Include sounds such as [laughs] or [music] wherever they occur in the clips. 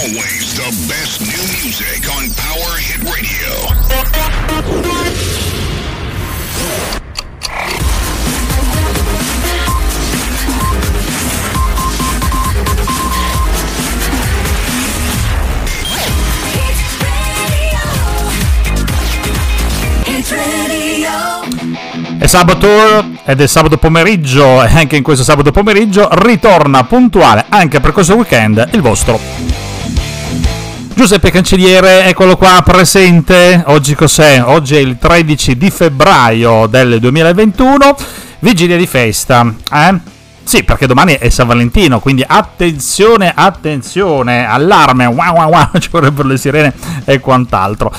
Always the best new music on Power Hit Radio. È sabato ed è sabato pomeriggio e anche in questo sabato pomeriggio ritorna puntuale anche per questo weekend il vostro Giuseppe Cancelliere, eccolo qua presente. Oggi cos'è? Oggi è il 13 di febbraio del 2021, vigilia di festa, eh? Sì, perché domani è San Valentino, quindi attenzione, attenzione, allarme, wow wow wow, ci vorrebbero le sirene e quant'altro.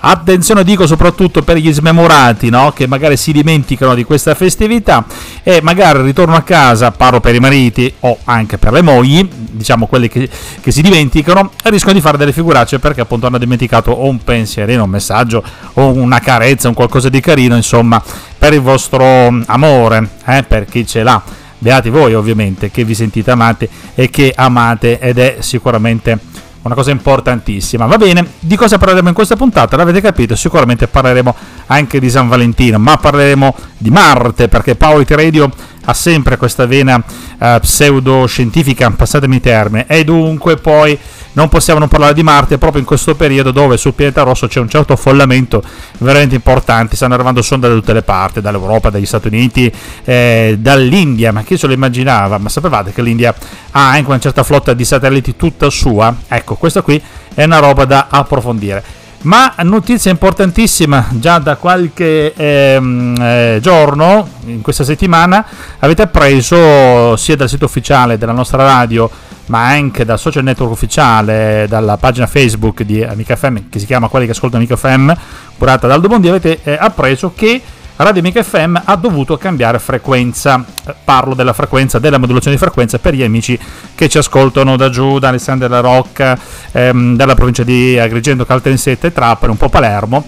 Attenzione dico soprattutto per gli smemorati, no? che magari si dimenticano di questa festività e magari ritorno a casa, parlo per i mariti o anche per le mogli, diciamo quelli che, che si dimenticano, rischiano di fare delle figuracce perché appunto hanno dimenticato o un pensierino, un messaggio o una carezza, un qualcosa di carino, insomma, per il vostro amore, eh? per chi ce l'ha. Beati voi ovviamente che vi sentite amati e che amate ed è sicuramente una cosa importantissima. Va bene, di cosa parleremo in questa puntata? L'avete capito, sicuramente parleremo anche di San Valentino, ma parleremo di Marte, perché Power Radio ha sempre questa vena eh, pseudoscientifica, passatemi i termini, e dunque poi non possiamo non parlare di Marte proprio in questo periodo dove sul pianeta rosso c'è un certo affollamento veramente importante, stanno arrivando sonde da tutte le parti, dall'Europa, dagli Stati Uniti, eh, dall'India, ma chi se lo immaginava? Ma sapevate che l'India ha anche una certa flotta di satelliti tutta sua? Ecco, questa qui è una roba da approfondire. Ma notizia importantissima, già da qualche ehm, eh, giorno, in questa settimana, avete appreso sia dal sito ufficiale della nostra radio, ma anche dal social network ufficiale, dalla pagina Facebook di Amica FM, che si chiama Quelli che ascoltano Amica FM, curata da Aldo Bondi, avete eh, appreso che Radio Amica FM ha dovuto cambiare frequenza. Parlo della frequenza, della modulazione di frequenza per gli amici che ci ascoltano da giù, da Alessandria della Rocca, ehm, dalla provincia di Agrigento, Caltanissetta e Trapani, un po' Palermo.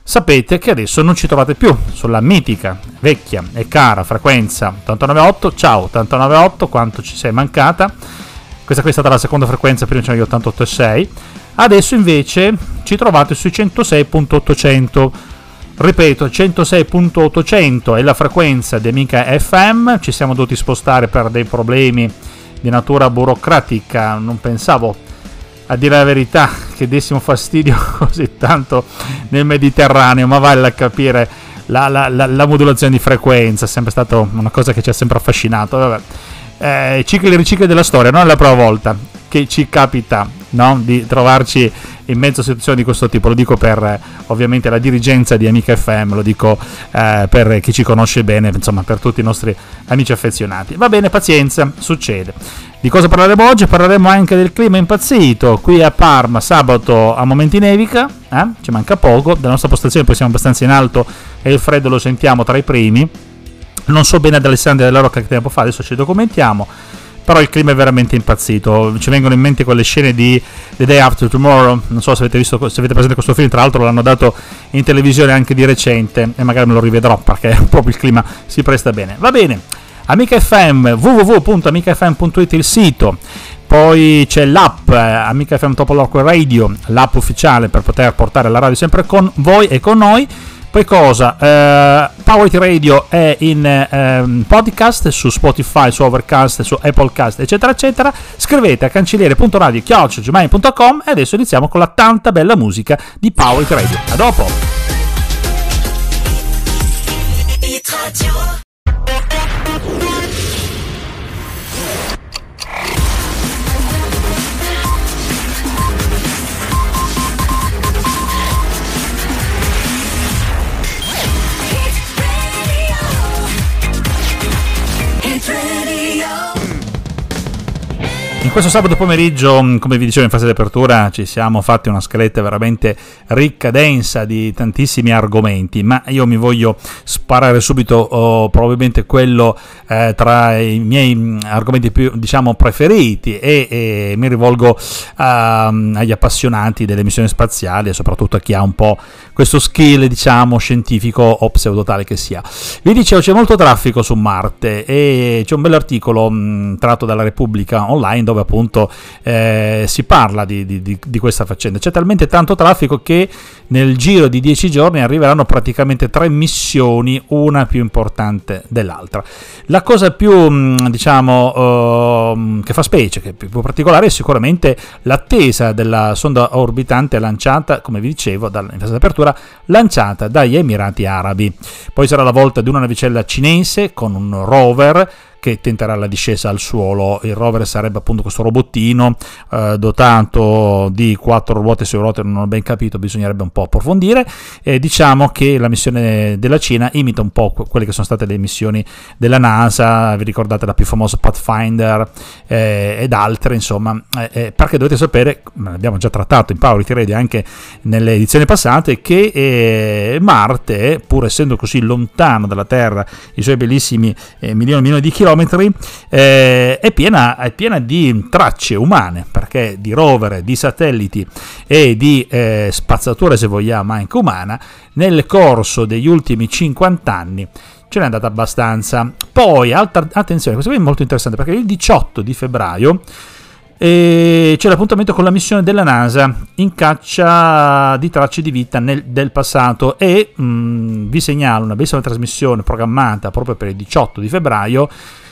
Sapete che adesso non ci trovate più sulla mitica, vecchia e cara frequenza 898. Ciao 898, quanto ci sei mancata. Questa qui è stata la seconda frequenza, prima c'erano gli 88,6. Adesso invece ci trovate sui 106.800 ripeto 106.800 è la frequenza di Amica FM ci siamo dovuti spostare per dei problemi di natura burocratica. Non pensavo a dire la verità che dessimo fastidio [laughs] così tanto nel Mediterraneo ma vale a capire la, la, la, la modulazione di frequenza. È sempre stata una cosa che ci ha sempre affascinato. Vabbè eh, cicli e ricicli della storia non è la prima volta che ci capita no? di trovarci in mezzo a situazioni di questo tipo. Lo dico per eh, ovviamente la dirigenza di Amica FM, lo dico eh, per chi ci conosce bene, insomma per tutti i nostri amici affezionati. Va bene, pazienza, succede. Di cosa parleremo oggi? Parleremo anche del clima impazzito. Qui a Parma sabato a momenti nevica, eh? ci manca poco, dalla nostra postazione poi siamo abbastanza in alto e il freddo lo sentiamo tra i primi. Non so bene ad Alessandria della Rocca che tempo fa, adesso ci documentiamo però il clima è veramente impazzito. Ci vengono in mente quelle scene di The Day After Tomorrow. Non so se avete, visto, se avete presente questo film, tra l'altro l'hanno dato in televisione anche di recente e magari me lo rivedrò perché [laughs] proprio il clima si presta bene. Va bene. Amica FM, www.amicafm.it il sito. Poi c'è l'app eh, Amica FM Top Radio, l'app ufficiale per poter portare la radio sempre con voi e con noi. Poi cosa? Eh, Power Radio è in eh, podcast su Spotify, su Overcast, su Applecast, eccetera, eccetera. Scrivete a cancelliere.radio.com e adesso iniziamo con la tanta bella musica di Power Radio. A dopo! Questo sabato pomeriggio, mm, come vi dicevo in fase di apertura, ci siamo fatti una scaletta veramente ricca, densa di tantissimi argomenti, ma io mi voglio sparare subito oh, probabilmente quello eh, tra i miei mm, argomenti più, diciamo, preferiti e, e mi rivolgo a, agli appassionati delle missioni spaziali e soprattutto a chi ha un po' questo skill, diciamo, scientifico o pseudotale che sia. Vi dicevo, c'è molto traffico su Marte e c'è un bell'articolo mh, tratto dalla Repubblica Online dove appunto eh, si parla di, di, di, questa faccenda. C'è talmente tanto traffico che nel giro di dieci giorni arriveranno praticamente tre missioni, una più importante dell'altra. La cosa più, mm, diciamo, uh, che fa specie, che è più particolare, è sicuramente l'attesa della sonda orbitante lanciata, come vi dicevo, in fase di apertura, lanciata dagli Emirati Arabi. Poi sarà la volta di una navicella cinese con un rover che tenterà la discesa al suolo. Il rover sarebbe appunto questo robottino eh, dotato di quattro ruote su ruote, non ho ben capito, bisognerebbe un po' approfondire. E diciamo che la missione della Cina imita un po' quelle che sono state le missioni della NASA, vi ricordate la più famosa Pathfinder eh, ed altre, insomma, eh, eh perché dovete sapere, l'abbiamo già trattato in Power Radio anche nelle edizioni passate, che eh, Marte, pur essendo così lontano dalla Terra, i suoi bellissimi eh, milioni e milioni di chilometri, chilometri, eh, è, piena, è, piena, di tracce umane, perché di rover, di satelliti e di eh, spazzatura, se vogliamo, anche umana, nel corso degli ultimi 50 anni ce n'è andata abbastanza. Poi, altra, attenzione, questo qui è molto interessante perché il 18 di febbraio e c'è l'appuntamento con la missione della NASA in caccia di tracce di vita nel, del passato e mh, mm, vi segnalo una bellissima trasmissione programmata proprio per il 18 di febbraio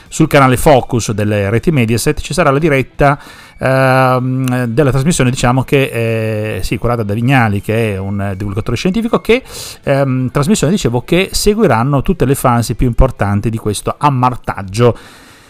sul canale Focus delle reti Mediaset. Ci sarà la diretta ehm, della trasmissione diciamo che è sì, curata da Vignali che è un divulgatore scientifico che ehm, trasmissione dicevo che seguiranno tutte le fasi più importanti di questo ammartaggio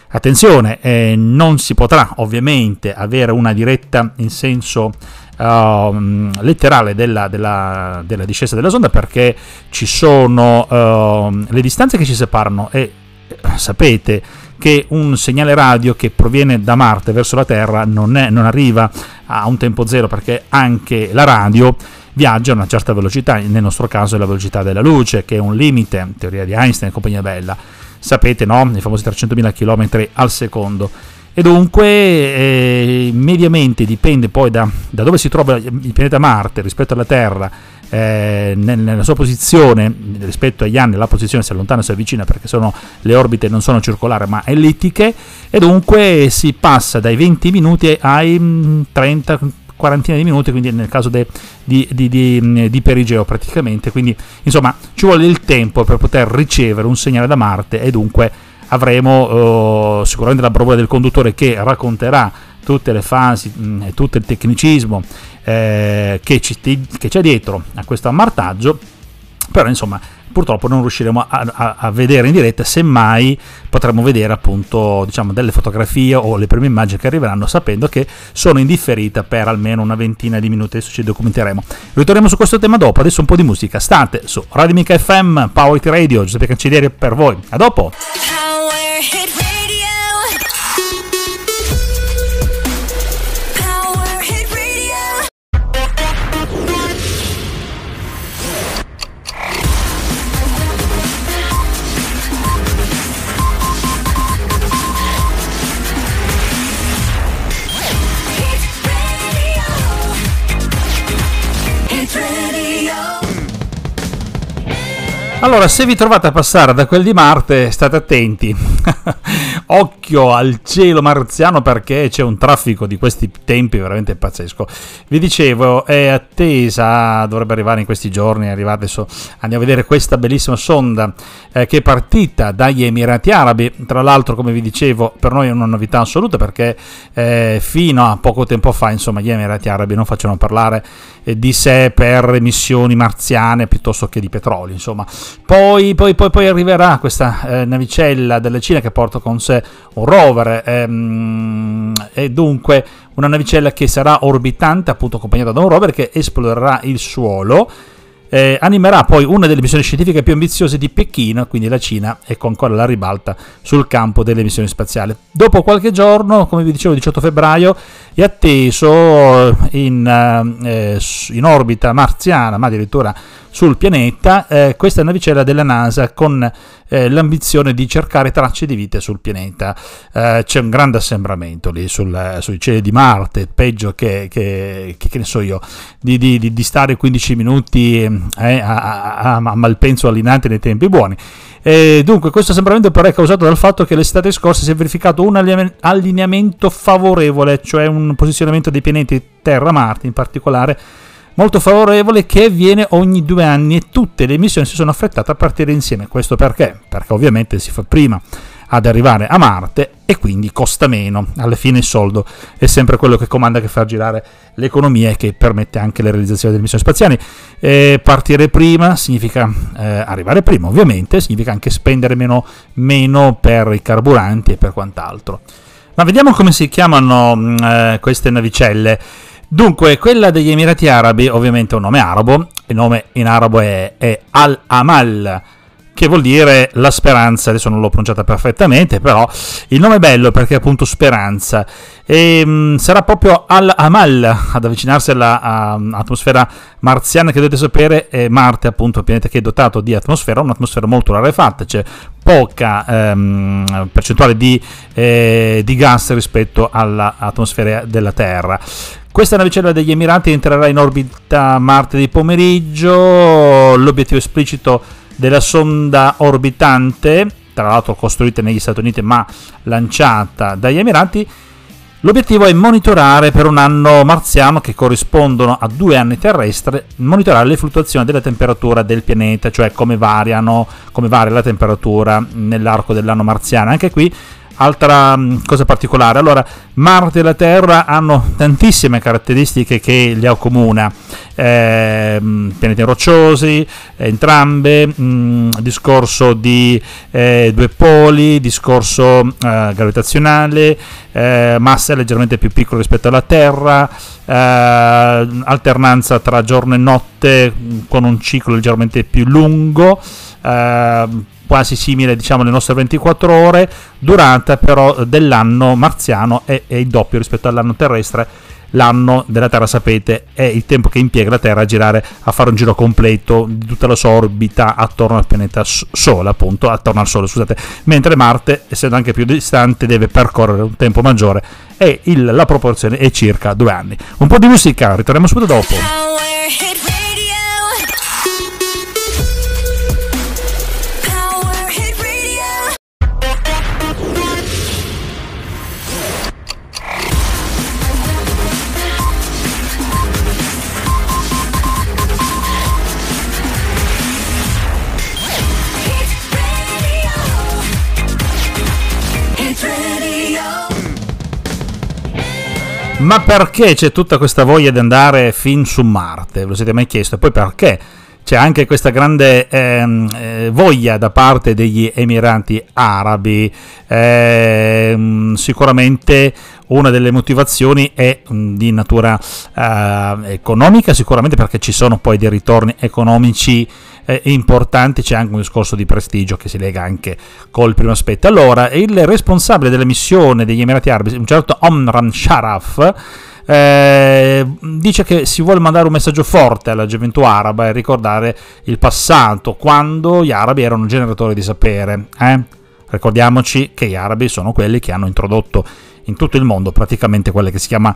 Attenzione, eh, non si potrà ovviamente avere una diretta in senso uh, letterale della, della, della, discesa della sonda perché ci sono uh, le distanze che ci separano e eh, sapete che un segnale radio che proviene da Marte verso la Terra non, è, non arriva a un tempo zero perché anche la radio viaggia a una certa velocità, nel nostro caso è la velocità della luce, che è un limite, teoria di Einstein e compagnia bella sapete, no? i famosi 300.000 km al secondo. E dunque eh, mediamente dipende poi da, da, dove si trova il pianeta Marte rispetto alla Terra, eh, nella sua posizione rispetto agli anni, la posizione si allontana o si avvicina perché sono, le orbite non sono circolari ma ellittiche, e dunque si passa dai 20 minuti ai 30 mm, quarantina di minuti, quindi nel caso de, di, di, di, di, perigeo praticamente, quindi insomma ci vuole il tempo per poter ricevere un segnale da Marte e dunque avremo uh, sicuramente la bravura del conduttore che racconterà tutte le fasi mh, e tutto il tecnicismo eh, che, ci, che c'è dietro a questo ammartaggio, però insomma purtroppo non riusciremo a, a, a, vedere in diretta, semmai potremo vedere appunto diciamo, delle fotografie o le prime immagini che arriveranno sapendo che sono indifferita per almeno una ventina di minuti, adesso ci documenteremo. Ritorniamo su questo tema dopo, adesso un po' di musica, state su Radio FM, Power Radio, Giuseppe Cancellieri per voi, a dopo! Allora, se vi trovate a passare da quel di Marte, state attenti. [laughs] Occhio al cielo marziano perché c'è un traffico di questi tempi veramente pazzesco. Vi dicevo, è attesa, dovrebbe arrivare in questi giorni, adesso, andiamo a vedere questa bellissima sonda eh, che è partita dagli Emirati Arabi. Tra l'altro, come vi dicevo, per noi è una novità assoluta perché eh, fino a poco tempo fa, insomma, gli Emirati Arabi non facevano parlare eh, di sé per emissioni marziane piuttosto che di petrolio, insomma. Poi, poi, poi, poi arriverà questa eh, navicella della Cina che porta con sé un rover ehm, e dunque una navicella che sarà orbitante, appunto accompagnata da un rover che esplorerà il suolo eh, animerà poi una delle missioni scientifiche più ambiziose di Pechino, quindi la Cina è ancora alla ribalta sul campo delle missioni spaziali. Dopo qualche giorno, come vi dicevo, 18 febbraio, è atteso in, eh, in orbita marziana, ma addirittura sul pianeta eh, questa navicella della NASA con eh, l'ambizione di cercare tracce di vita sul pianeta. Eh, c'è un grande assembramento lì sul, sui cieli di Marte, peggio che, che, che, che ne so io, di, di, di stare 15 minuti eh, a, a, a malpenso allinante nei tempi buoni. E dunque, questo assembramento però è causato dal fatto che l'estate scorsa si è verificato un allineamento favorevole, cioè un posizionamento dei pianeti Terra-Marte in particolare, molto favorevole che avviene ogni due anni e tutte le missioni si sono affrettate a partire insieme. Questo perché? Perché ovviamente si fa prima ad arrivare a Marte e quindi costa meno. Alla fine il soldo è sempre quello che comanda, che fa girare l'economia e che permette anche la realizzazione delle missioni spaziali. Eh, partire prima significa eh, arrivare prima, ovviamente, significa anche spendere meno, meno, per i carburanti e per quant'altro. Ma vediamo come si chiamano mm, eh, queste navicelle. Dunque, quella degli Emirati Arabi, ovviamente è un nome arabo, il nome in arabo è, è Al-Amal, che vuol dire la speranza, adesso non l'ho pronunciata perfettamente, però il nome è bello perché è appunto speranza. E mh, mm, sarà proprio Al-Amal ad avvicinarsi all'atmosfera marziana che dovete sapere, è Marte appunto un pianeta che è dotato di atmosfera, un'atmosfera molto rarefatta, c'è poca ehm, percentuale di, eh, di gas rispetto all'atmosfera della Terra. Questa navicella degli Emirati entrerà in orbita Marte di pomeriggio, l'obiettivo esplicito della sonda orbitante, tra l'altro costruita negli Stati Uniti ma lanciata dagli Emirati. L'obiettivo è monitorare per un anno marziano, che corrispondono a due anni terrestri, monitorare le fluttuazioni della temperatura del pianeta, cioè come, variano, come varia la temperatura nell'arco dell'anno marziano. Anche qui Altra mm, cosa particolare, allora Marte e la Terra hanno tantissime caratteristiche che li accomuna, eh, pianeti rocciosi, entrambe, mh, mm, discorso di eh, due poli, discorso eh, gravitazionale, eh, massa leggermente più piccola rispetto alla Terra, eh, alternanza tra giorno e notte mm, con un ciclo leggermente più lungo eh, quasi simile diciamo alle nostre 24 ore, durata però dell'anno marziano è, è il doppio rispetto all'anno terrestre. L'anno della Terra, sapete, è il tempo che impiega la Terra a girare, a fare un giro completo di tutta la sua orbita attorno al pianeta Sole, appunto, attorno al Sole, scusate, mentre Marte, essendo anche più distante, deve percorrere un tempo maggiore e il, la proporzione è circa due anni. Un po' di musica, ritorniamo subito dopo. Ma perché c'è tutta questa voglia di andare fin su Marte? Ve lo siete mai chiesto? E poi perché c'è anche questa grande ehm, eh, voglia da parte degli Emirati Arabi? Eh, sicuramente una delle motivazioni è mh, di natura eh, economica, sicuramente perché ci sono poi dei ritorni economici eh, importanti, c'è anche un discorso di prestigio che si lega anche col primo aspetto. Allora, il responsabile della missione degli Emirati Arabi, un certo Omran Sharaf, eh, dice che si vuole mandare un messaggio forte alla gioventù araba e ricordare il passato, quando gli arabi erano generatori di sapere. Eh? Ricordiamoci che gli arabi sono quelli che hanno introdotto in tutto il mondo praticamente quella che si chiama,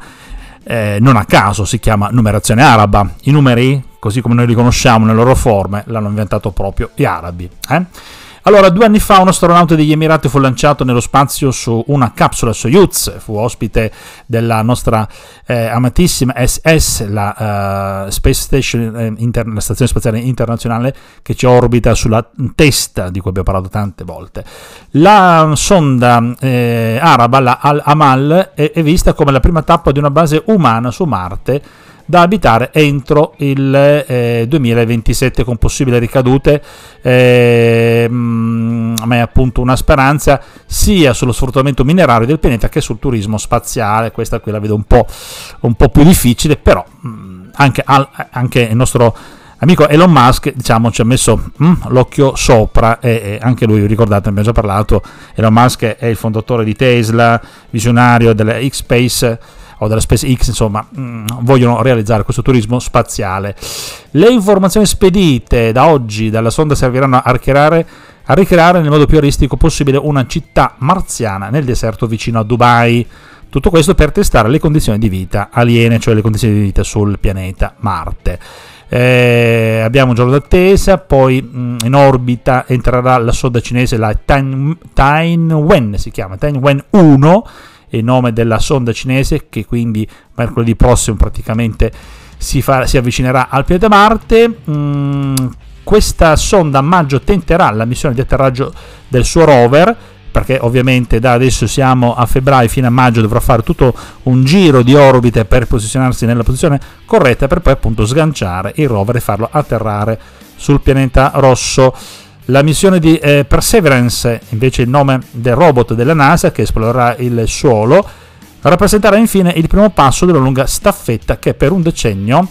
eh, non a caso, si chiama numerazione araba. I numeri così come noi li conosciamo nelle loro forme, l'hanno inventato proprio gli arabi. Eh? Allora, due anni fa un astronauta degli Emirati fu lanciato nello spazio su una capsula Soyuz, fu ospite della nostra eh, amatissima SS, la uh, Station, eh, inter- la stazione spaziale internazionale che ci orbita sulla testa, di cui abbiamo parlato tante volte. La sonda eh, araba, la Al-Amal, è, è vista come la prima tappa di una base umana su Marte da abitare entro il eh, 2027 con possibili ricadute, eh, ma è appunto una speranza sia sullo sfruttamento minerario del pianeta che sul turismo spaziale, questa qui la vedo un po', un po più difficile, però mh, anche, al, anche il nostro amico Elon Musk diciamo, ci ha messo mm, l'occhio sopra e, e, anche lui, ricordate, abbiamo già parlato, Elon Musk è il fondatore di Tesla, visionario della X-Space o della SpaceX, insomma, mm, vogliono realizzare questo turismo spaziale. Le informazioni spedite da oggi dalla sonda serviranno a ricreare, a ricreare nel modo più realistico possibile una città marziana nel deserto vicino a Dubai. Tutto questo per testare le condizioni di vita aliene, cioè le condizioni di vita sul pianeta Marte. Eh, abbiamo un giorno d'attesa, poi mh, mm, in orbita entrerà la sonda cinese, la Tianwen si chiama, Tianwen 1, il nome della sonda cinese che quindi mercoledì prossimo praticamente si, fa, si avvicinerà al pianeta Marte. Mm, questa sonda a maggio tenterà la missione di atterraggio del suo rover perché ovviamente da adesso siamo a febbraio fino a maggio dovrà fare tutto un giro di orbite per posizionarsi nella posizione corretta per poi appunto sganciare il rover e farlo atterrare sul pianeta rosso. La missione di eh, Perseverance, invece il nome del robot della NASA che esplorerà il suolo, rappresenterà infine il primo passo della lunga staffetta che per un decennio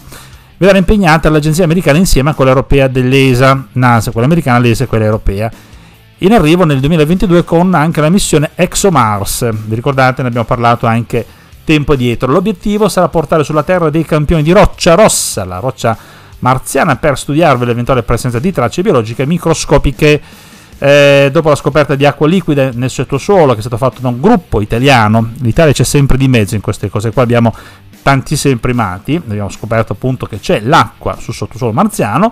verrà impegnata l'agenzia americana insieme a quella europea dell'ESA, NASA, quella americana, l'ESA e quella europea in arrivo nel 2022 con anche la missione ExoMars. Vi ricordate, ne abbiamo parlato anche tempo dietro. L'obiettivo sarà portare sulla Terra dei campioni di roccia rossa, la roccia marziana, per studiarvi l'eventuale presenza di tracce biologiche microscopiche. Eh, dopo la scoperta di acqua liquida nel sottosuolo che è stato fatto da un gruppo italiano, l'Italia c'è sempre di mezzo in queste cose qua, abbiamo tantissimi primati, abbiamo scoperto appunto che c'è l'acqua sul sottosuolo marziano,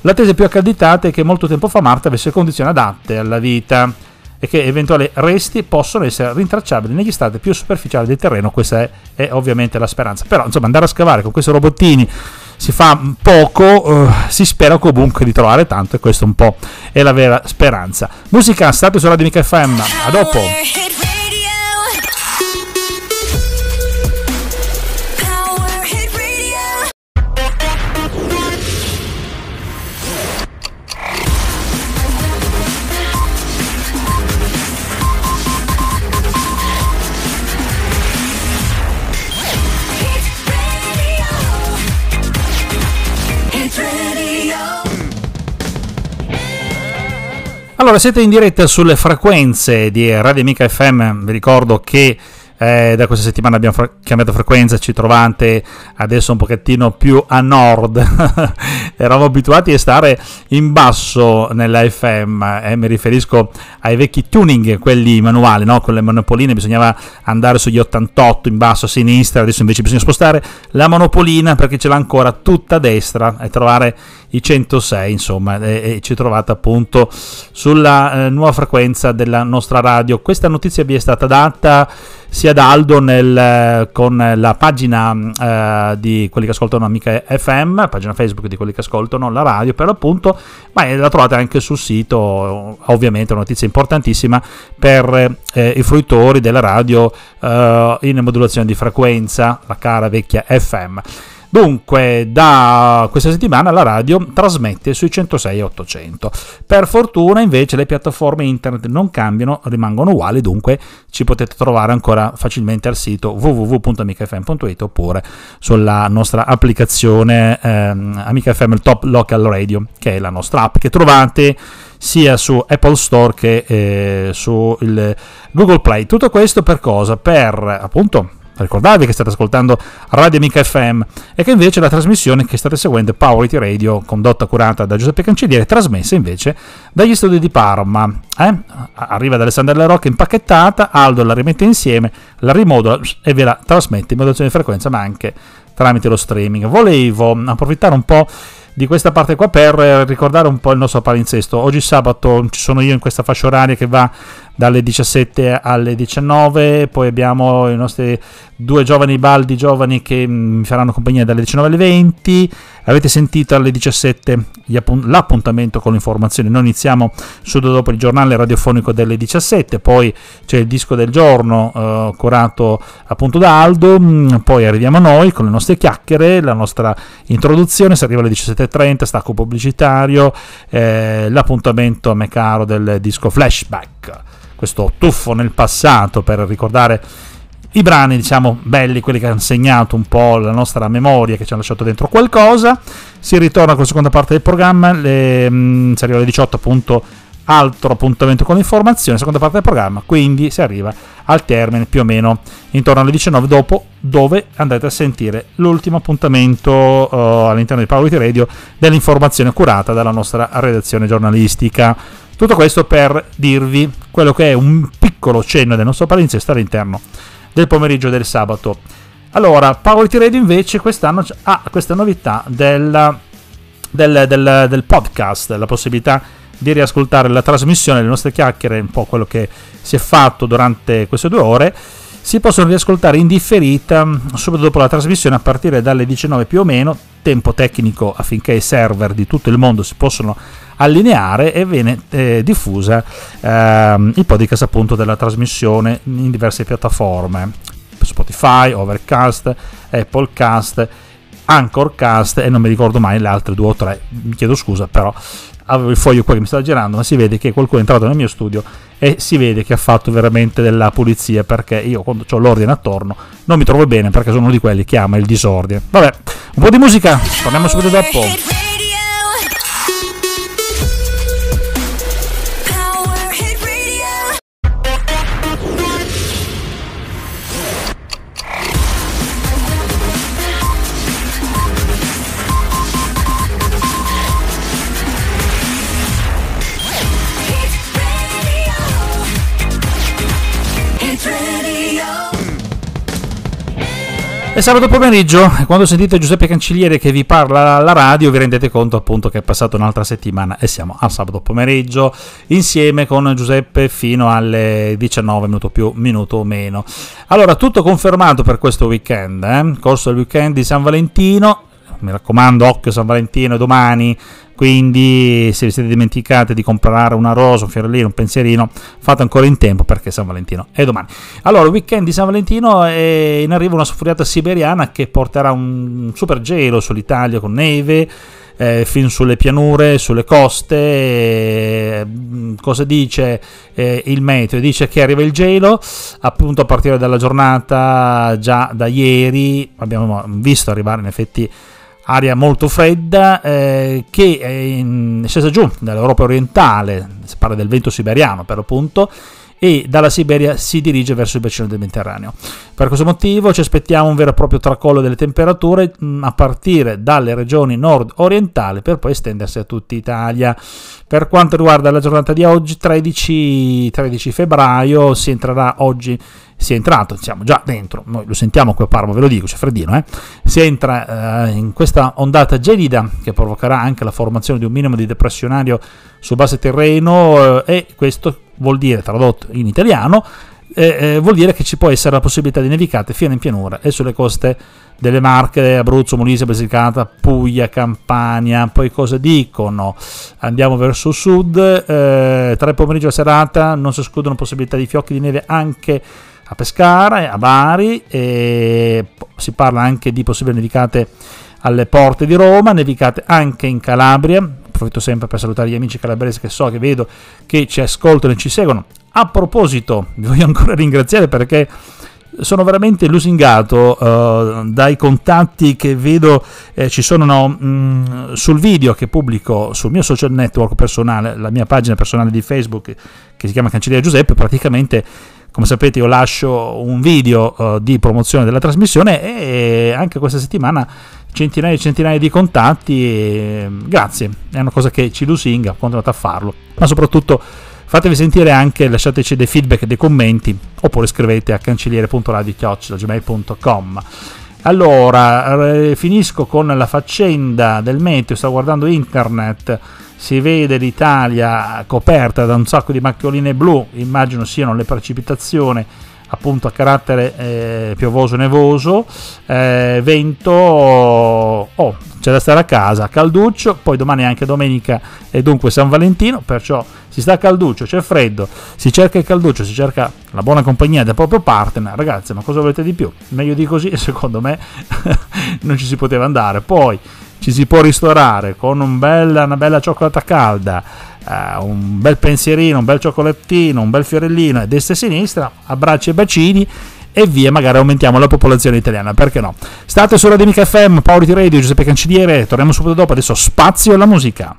la tesi più accreditata è che molto tempo fa Marte avesse condizioni adatte alla vita e che eventuali resti possono essere rintracciabili negli stati più superficiali del terreno. Questa è, è ovviamente la speranza. Però, insomma, andare a scavare con questi robottini si fa poco, uh, si spera comunque di trovare tanto e questa un po' è la vera speranza. Musica, state su Radio Mica FM. A dopo. Allora, siete in diretta sulle frequenze di Radio Amica FM. Vi ricordo che eh, da questa settimana abbiamo fra- cambiato frequenza, ci trovate adesso un pochettino più a nord. [laughs] Eravamo abituati a stare in basso nella FM, eh, mi riferisco ai vecchi tuning, quelli manuali, no? con le monopoline bisognava andare sugli 88 in basso a sinistra, adesso invece bisogna spostare la monopolina perché ce l'ha ancora tutta a destra e trovare i 106, insomma, e, e ci trovate appunto sulla eh, nuova frequenza della nostra radio. Questa notizia vi è stata data sia da Aldo nel, eh, con la pagina eh, di quelli che ascoltano Amica FM, pagina Facebook di quelli che ascoltano la radio per l'appunto, ma la trovate anche sul sito, ovviamente una notizia importantissima per eh, i fruitori della radio eh, in modulazione di frequenza, la cara vecchia FM. Dunque, da questa settimana la radio trasmette sui 106 e 800. Per fortuna, invece, le piattaforme internet non cambiano, rimangono uguali, dunque ci potete trovare ancora facilmente al sito www.amicafm.it oppure sulla nostra applicazione ehm, Amica FM il Top Local Radio, che è la nostra app che trovate sia su Apple Store che eh, su Google Play. Tutto questo per cosa? Per appunto ricordarvi che state ascoltando Radio Amica FM e che invece la trasmissione che state seguendo è Powerity Radio, condotta curata da Giuseppe Cancelliere, trasmessa invece dagli studi di Parma. Eh? Arriva da Alessandro La Rocca impacchettata, Aldo la rimette insieme, la rimodula e ve la trasmette in modulazione di frequenza, ma anche tramite lo streaming. Volevo approfittare un po' di questa parte qua per ricordare un po' il nostro palinsesto. Oggi sabato ci sono io in questa fascia oraria che va dalle 17 alle 19, poi abbiamo i nostri due giovani baldi giovani che mm, mi faranno compagnia dalle 19 alle 20. Avete sentito alle 17 l'appuntamento con le informazioni. Noi iniziamo subito dopo il giornale radiofonico delle 17, poi c'è il disco del giorno eh, curato appunto da Aldo, mm, poi arriviamo noi con le nostre chiacchiere, la nostra introduzione, si arriva alle 17.30, stacco pubblicitario, eh, l'appuntamento a me caro del disco Flashback questo tuffo nel passato per ricordare i brani, diciamo, belli, quelli che hanno segnato un po' la nostra memoria, che ci hanno lasciato dentro qualcosa. Si ritorna con la seconda parte del programma, le, mh, mm, si arriva alle 18 appunto, altro appuntamento con l'informazione, seconda parte del programma, quindi si arriva al termine più o meno intorno alle 19 dopo, dove andrete a sentire l'ultimo appuntamento uh, all'interno di Power Radio dell'informazione curata dalla nostra redazione giornalistica. Tutto questo per dirvi quello che è un piccolo cenno del nostro palinsesto all'interno del pomeriggio del sabato. Allora, Power Radio invece quest'anno ha questa novità della del, del, del podcast, la possibilità di riascoltare la trasmissione, le nostre chiacchiere, un po' quello che si è fatto durante queste due ore, si possono riascoltare in differita subito dopo la trasmissione a partire dalle 19 più o meno, tempo tecnico affinché i server di tutto il mondo si possano allineare e viene eh, diffusa eh, il podcast appunto della trasmissione in diverse piattaforme Spotify, Overcast, Applecast, Anchorcast e non mi ricordo mai le altre due o tre, mi chiedo scusa però avevo il foglio qua che mi stava girando, ma si vede che qualcuno è entrato nel mio studio e si vede che ha fatto veramente della pulizia perché io quando ho l'ordine attorno non mi trovo bene perché sono uno di quelli che ama il disordine. Vabbè, un po' di musica, torniamo subito dopo. E sabato pomeriggio, quando sentite Giuseppe Cancelliere che vi parla alla radio, vi rendete conto appunto che è passata un'altra settimana e siamo al sabato pomeriggio insieme con Giuseppe fino alle 19 minuto più, minuto meno. Allora, tutto confermato per questo weekend, eh? corso del weekend di San Valentino, mi raccomando, occhio San Valentino domani quindi se vi siete dimenticati di comprare una rosa, un fiorellino, un pensierino, fate ancora in tempo perché San Valentino è domani. Allora, weekend di San Valentino è in arrivo una soffuriata siberiana che porterà un super gelo sull'Italia con neve. Eh, fin sulle pianure, sulle coste. Eh, cosa dice eh, il meteo? Dice che arriva il gelo appunto a partire dalla giornata già da ieri. Abbiamo visto arrivare in effetti aria molto fredda eh, che è, in, è scesa giù dall'Europa orientale, si parla del vento siberiano per l'appunto, e dalla Siberia si dirige verso il bacino del Mediterraneo. Per questo motivo ci aspettiamo un vero e proprio tracollo delle temperature mm, a partire dalle regioni nord-orientali per poi estendersi a tutta Italia. Per quanto riguarda la giornata di oggi, 13, 13 febbraio, si entrerà oggi si è entrato, siamo già dentro, noi lo sentiamo qui a Parma, ve lo dico, c'è freddino, eh? si entra eh, in questa ondata gelida che provocherà anche la formazione di un minimo di depressionario su base terreno eh, e questo vuol dire, tradotto in italiano, eh, eh, vuol dire che ci può essere la possibilità di nevicate fino in pianura e sulle coste delle Marche, Abruzzo, Molise, Basilicata, Puglia, Campania, poi cosa dicono? Andiamo verso sud, eh, tra il pomeriggio e la serata non si escludono possibilità di fiocchi di neve anche a Pescara, a Bari, e si parla anche di possibili nevicate alle porte di Roma, nevicate anche in Calabria. Approfitto sempre per salutare gli amici calabresi che so che vedo che ci ascoltano e ci seguono. A proposito, [laughs] vi voglio ancora ringraziare perché sono veramente lusingato uh, dai contatti che vedo eh, ci sono no, mh, mm, sul video che pubblico sul mio social network personale, la mia pagina personale di Facebook che si chiama Cancelliera Giuseppe, praticamente come sapete io lascio un video uh, di promozione della trasmissione e anche questa settimana centinaia e centinaia di contatti e grazie, è una cosa che ci lusinga andate a farlo, ma soprattutto fatevi sentire anche, lasciateci dei feedback, dei commenti oppure scrivete a cancelliere.radio.gmail.com allora, finisco con la faccenda del meteo, sto guardando internet, si vede l'Italia coperta da un sacco di macchioline blu, immagino siano le precipitazioni appunto a carattere eh, piovoso-nevoso, eh, vento, oh, c'è da stare a casa, calduccio, poi domani è anche domenica e dunque San Valentino, perciò si sta a calduccio, c'è freddo, si cerca il calduccio, si cerca la buona compagnia del proprio partner, ragazzi, ma cosa volete di più? Meglio di così, [laughs] secondo me [laughs] non ci si poteva andare. Poi ci si può ristorare con un bel, una bella cioccolata calda, uh, un bel pensierino, un bel cioccolatino, un bel fiorellino a destra e sinistra, abbracci e bacini e via, magari aumentiamo la popolazione italiana, perché no? State su Radio Mica FM, Power Radio, Giuseppe Cancelliere, torniamo subito dopo, adesso spazio alla musica.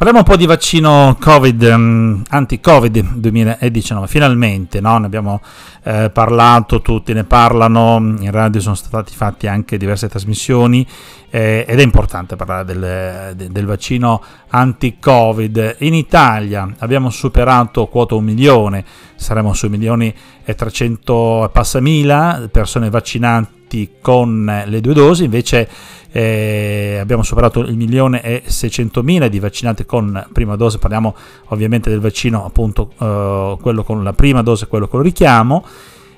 Parliamo un po' di vaccino Covid, um, anti-Covid 2019, finalmente, no? ne abbiamo eh, parlato, tutti ne parlano, in radio sono stati fatti anche diverse trasmissioni eh, ed è importante parlare del, del, del vaccino anti-Covid. In Italia abbiamo superato quota un milione, saremo sui milioni e 300 e passa mila persone vaccinate con le due dosi, invece eh, abbiamo superato il milione e 600 mila di vaccinati con prima dose, parliamo ovviamente del vaccino appunto eh, quello con la prima dose, quello con il richiamo.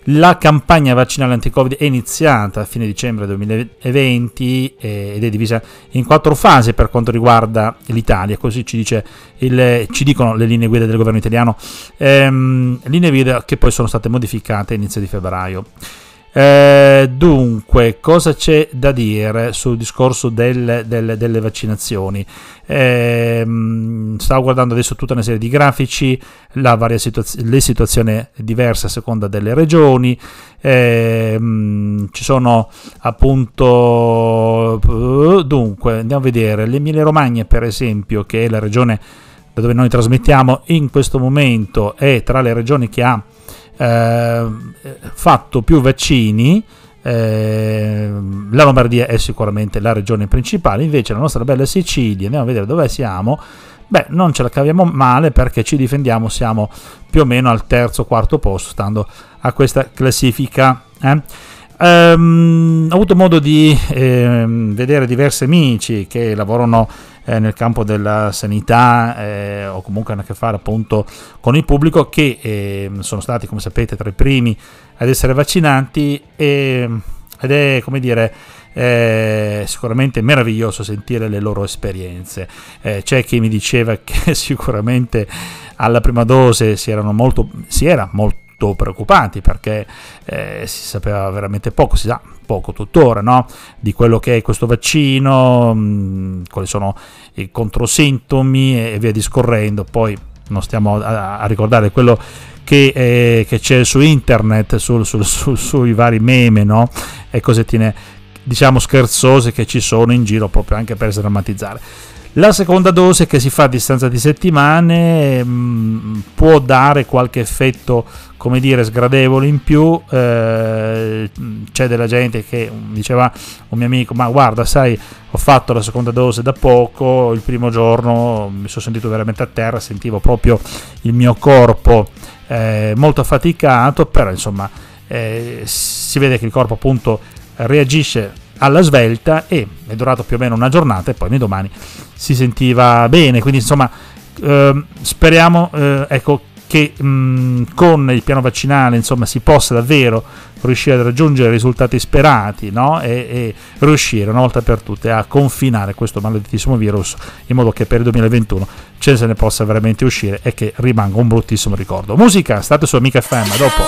La campagna vaccinale anti-Covid è iniziata a fine dicembre 2020 eh, ed è divisa in quattro fasi per quanto riguarda l'Italia, così ci, dice il, ci dicono le linee guida del governo italiano, ehm, linee guida che poi sono state modificate a inizio di febbraio. Eh, dunque, cosa c'è da dire sul discorso del, del, delle vaccinazioni? Eh, stavo guardando adesso tutta una serie di grafici, situaz- le situazioni diverse a seconda delle regioni. Eh, ci sono appunto dunque andiamo a vedere l'Emilia Romagna per esempio che è la regione da dove noi trasmettiamo in questo momento è tra le regioni che ha eh, fatto più vaccini. Eh, la Lombardia è sicuramente la regione principale, invece la nostra bella Sicilia, andiamo a vedere dove siamo. Beh, non ce la caviamo male perché ci difendiamo, siamo più o meno al terzo quarto posto, stando a questa classifica. Eh. Um, ho avuto modo di eh, vedere diversi amici che lavorano eh, nel campo della sanità eh, o comunque hanno a che fare appunto con il pubblico che eh, sono stati come sapete tra i primi ad essere vaccinati e, ed è come dire eh, sicuramente meraviglioso sentire le loro esperienze. Eh, c'è chi mi diceva [laughs] che sicuramente alla prima dose si, molto, si era molto preoccupati perché eh, si sapeva veramente poco, si sa poco tuttora no? di quello che è questo vaccino, mh, quali sono i controsintomi e, via discorrendo. Poi non stiamo a, a ricordare quello che, eh, che, c'è su internet, su, su, su, sui vari meme no? e cosettine diciamo scherzose che ci sono in giro proprio anche per sdrammatizzare. La seconda dose che si fa a distanza di settimane mh, può dare qualche effetto, come dire, sgradevole in più. Eh, c'è della gente che diceva un mio amico, ma guarda, sai, ho fatto la seconda dose da poco, il primo giorno mi sono sentito veramente a terra, sentivo proprio il mio corpo eh, molto affaticato, però insomma eh, si vede che il corpo appunto reagisce alla svelta e è durato più o meno una giornata e poi nei domani si sentiva bene, quindi insomma eh, speriamo eh, ecco, che mh, con il piano vaccinale insomma, si possa davvero riuscire a raggiungere i risultati sperati no? e, e, riuscire una volta per tutte a confinare questo maledettissimo virus in modo che per il 2021 ce ne possa veramente uscire e che rimanga un bruttissimo ricordo. Musica, state su Amica FM, dopo.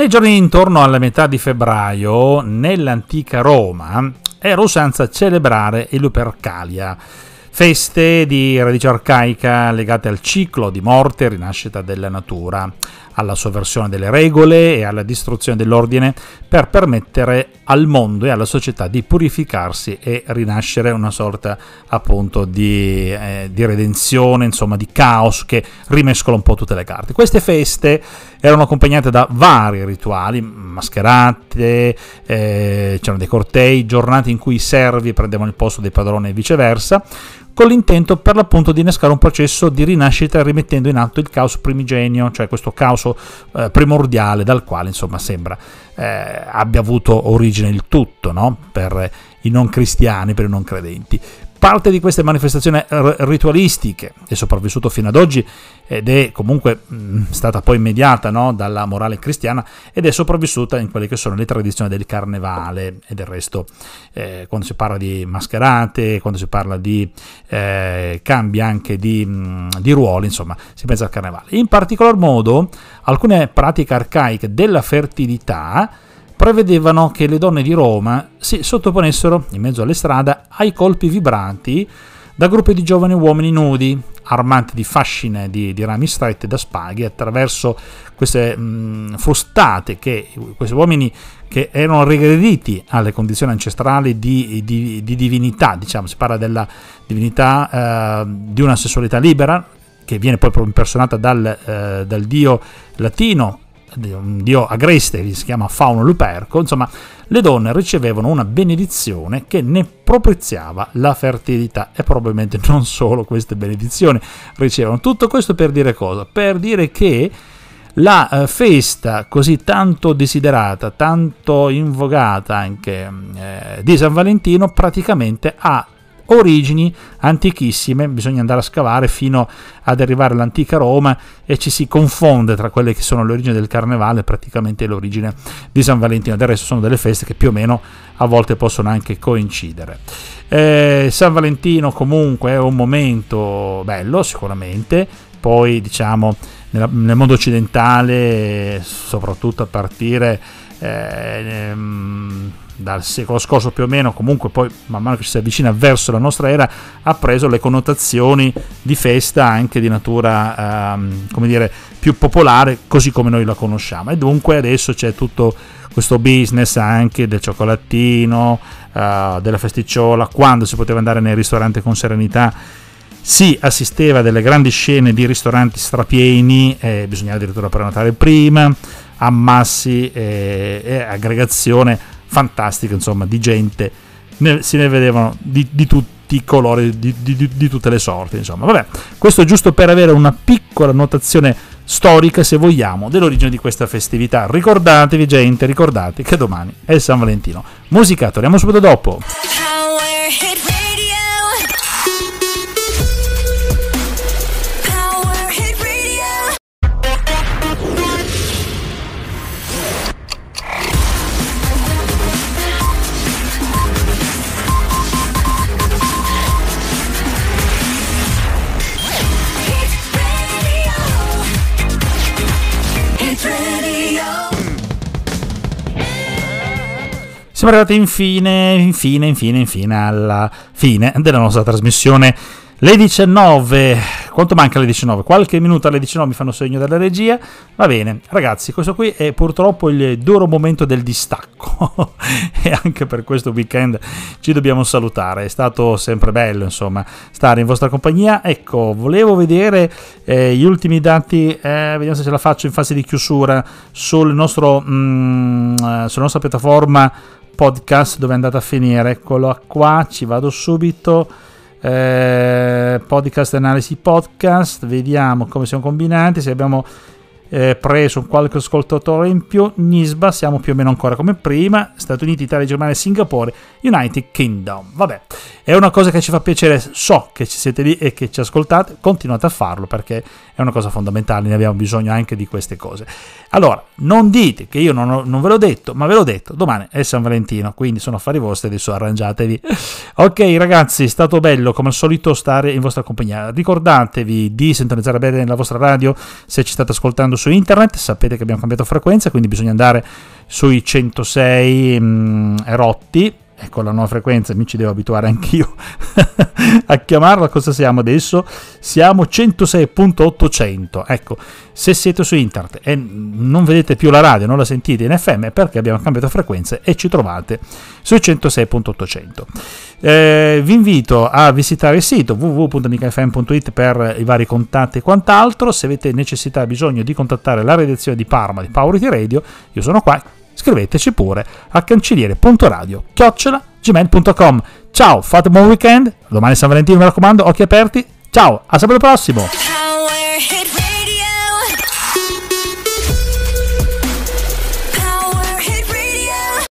Nei giorni intorno alla metà di febbraio, nell'antica Roma, era usanza celebrare il Lupercalia, feste di radice arcaica legate al ciclo di morte e rinascita della natura alla sovversione delle regole e alla distruzione dell'ordine per permettere al mondo e alla società di purificarsi e rinascere una sorta appunto di, eh, di redenzione, insomma di caos che rimescola un po' tutte le carte. Queste feste erano accompagnate da vari rituali, mascherate, eh, c'erano dei cortei, giornate in cui i servi prendevano il posto dei padroni e viceversa, con l'intento per l'appunto di innescare un processo di rinascita rimettendo in atto il caos primigenio, cioè questo caos eh, primordiale dal quale insomma sembra eh, abbia avuto origine il tutto no? per i non cristiani, per i non credenti. Parte di queste manifestazioni ritualistiche è sopravvissuto fino ad oggi ed è comunque mh, stata poi mediata no, dalla morale cristiana ed è sopravvissuta in quelle che sono le tradizioni del carnevale e del resto eh, quando si parla di mascherate, quando si parla di eh, cambi anche di, mh, di ruoli, insomma si pensa al carnevale. In particolar modo alcune pratiche arcaiche della fertilità prevedevano che le donne di Roma si sottoponessero in mezzo alle strade ai colpi vibranti da gruppi di giovani uomini nudi, armati di fascine di, di rami stretti da spaghe, attraverso queste mh, frustate che questi uomini che erano regrediti alle condizioni ancestrali di, di, di divinità, diciamo, si parla della divinità eh, di una sessualità libera, che viene poi impersonata dal, eh, dal dio latino un dio agreste che si chiama Fauno Luperco, insomma, le donne ricevevano una benedizione che ne propiziava la fertilità e probabilmente [laughs] non solo queste benedizioni ricevono. Tutto questo per dire cosa? Per dire che la eh, festa così tanto desiderata, tanto invocata anche eh, di San Valentino praticamente ha origini antichissime, bisogna andare a scavare fino ad arrivare all'antica Roma e ci si confonde tra quelle che sono le origini del carnevale e praticamente l'origine di San Valentino. Del resto sono delle feste che più o meno a volte possono anche coincidere. Eh, San Valentino comunque è un momento bello sicuramente, poi diciamo nel, mondo occidentale, soprattutto a partire eh, ehm, dal secolo scorso più o meno, comunque poi man mano che si avvicina verso la nostra era, ha preso le connotazioni di festa anche di natura, ehm, come dire, più popolare, così come noi la conosciamo. E dunque adesso c'è tutto questo business anche del cioccolatino, eh, della festicciola, quando si poteva andare nei ristoranti con serenità si assisteva a delle grandi scene di ristoranti strapieni, eh, bisognava addirittura prenotare prima, ammassi e, e aggregazione fantastica, insomma, di gente, ne, se ne vedevano di, di tutti i colori, di, di, di, tutte le sorti, insomma. Vabbè, questo giusto per avere una piccola notazione storica, se vogliamo, dell'origine di questa festività. Ricordatevi, gente, ricordate che domani è San Valentino. Musica, torniamo subito dopo. Siamo arrivati infine, infine, infine, infine alla fine della nostra trasmissione. Le 19, quanto manca alle 19? Qualche minuto alle 19 mi fanno segno della regia. Va bene, ragazzi, questo qui è purtroppo il duro momento del distacco [laughs] e anche per questo weekend ci dobbiamo salutare. È stato sempre bello, insomma, stare in vostra compagnia. Ecco, volevo vedere eh, gli ultimi dati, eh, vediamo se ce la faccio in fase di chiusura sul nostro, mm, sulla nostra piattaforma podcast dove è andata a finire. Eccolo qua, ci vado subito. Eh, podcast analisi podcast, vediamo come siamo combinati, se abbiamo eh, preso qualche ascoltatore in più, Nisba siamo più o meno ancora come prima, Stati Uniti, Italia, Germania, Singapore, United Kingdom. Vabbè, è una cosa che ci fa piacere, so che ci siete lì e che ci ascoltate, continuate a farlo perché è una cosa fondamentale, ne abbiamo bisogno anche di queste cose. Allora, non dite che io non, ho, non ve l'ho detto, ma ve l'ho detto, domani è San Valentino, quindi sono affari vostri, adesso arrangiatevi. [laughs] ok ragazzi, è stato bello come al solito stare in vostra compagnia. Ricordatevi di sintonizzare bene nella vostra radio se ci state ascoltando su internet, sapete che abbiamo cambiato frequenza, quindi bisogna andare sui 106 mh, erotti ecco la nuova frequenza, mi ci devo abituare anch'io [laughs] a chiamarla, cosa siamo adesso? Siamo 106.800, ecco, se siete su internet e non vedete più la radio, non la sentite in FM è perché abbiamo cambiato frequenze e ci trovate sui 106.800. Eh, vi invito a visitare il sito www.nicafm.it per i vari contatti e quant'altro, se avete necessità e bisogno di contattare la redazione di Parma di Powerity Radio, io sono qua scriveteci pure a cancelliere.radio chiocciola gmail.com ciao fate buon weekend. Domani San Valentino mi raccomando occhi aperti. Ciao a sabato prossimo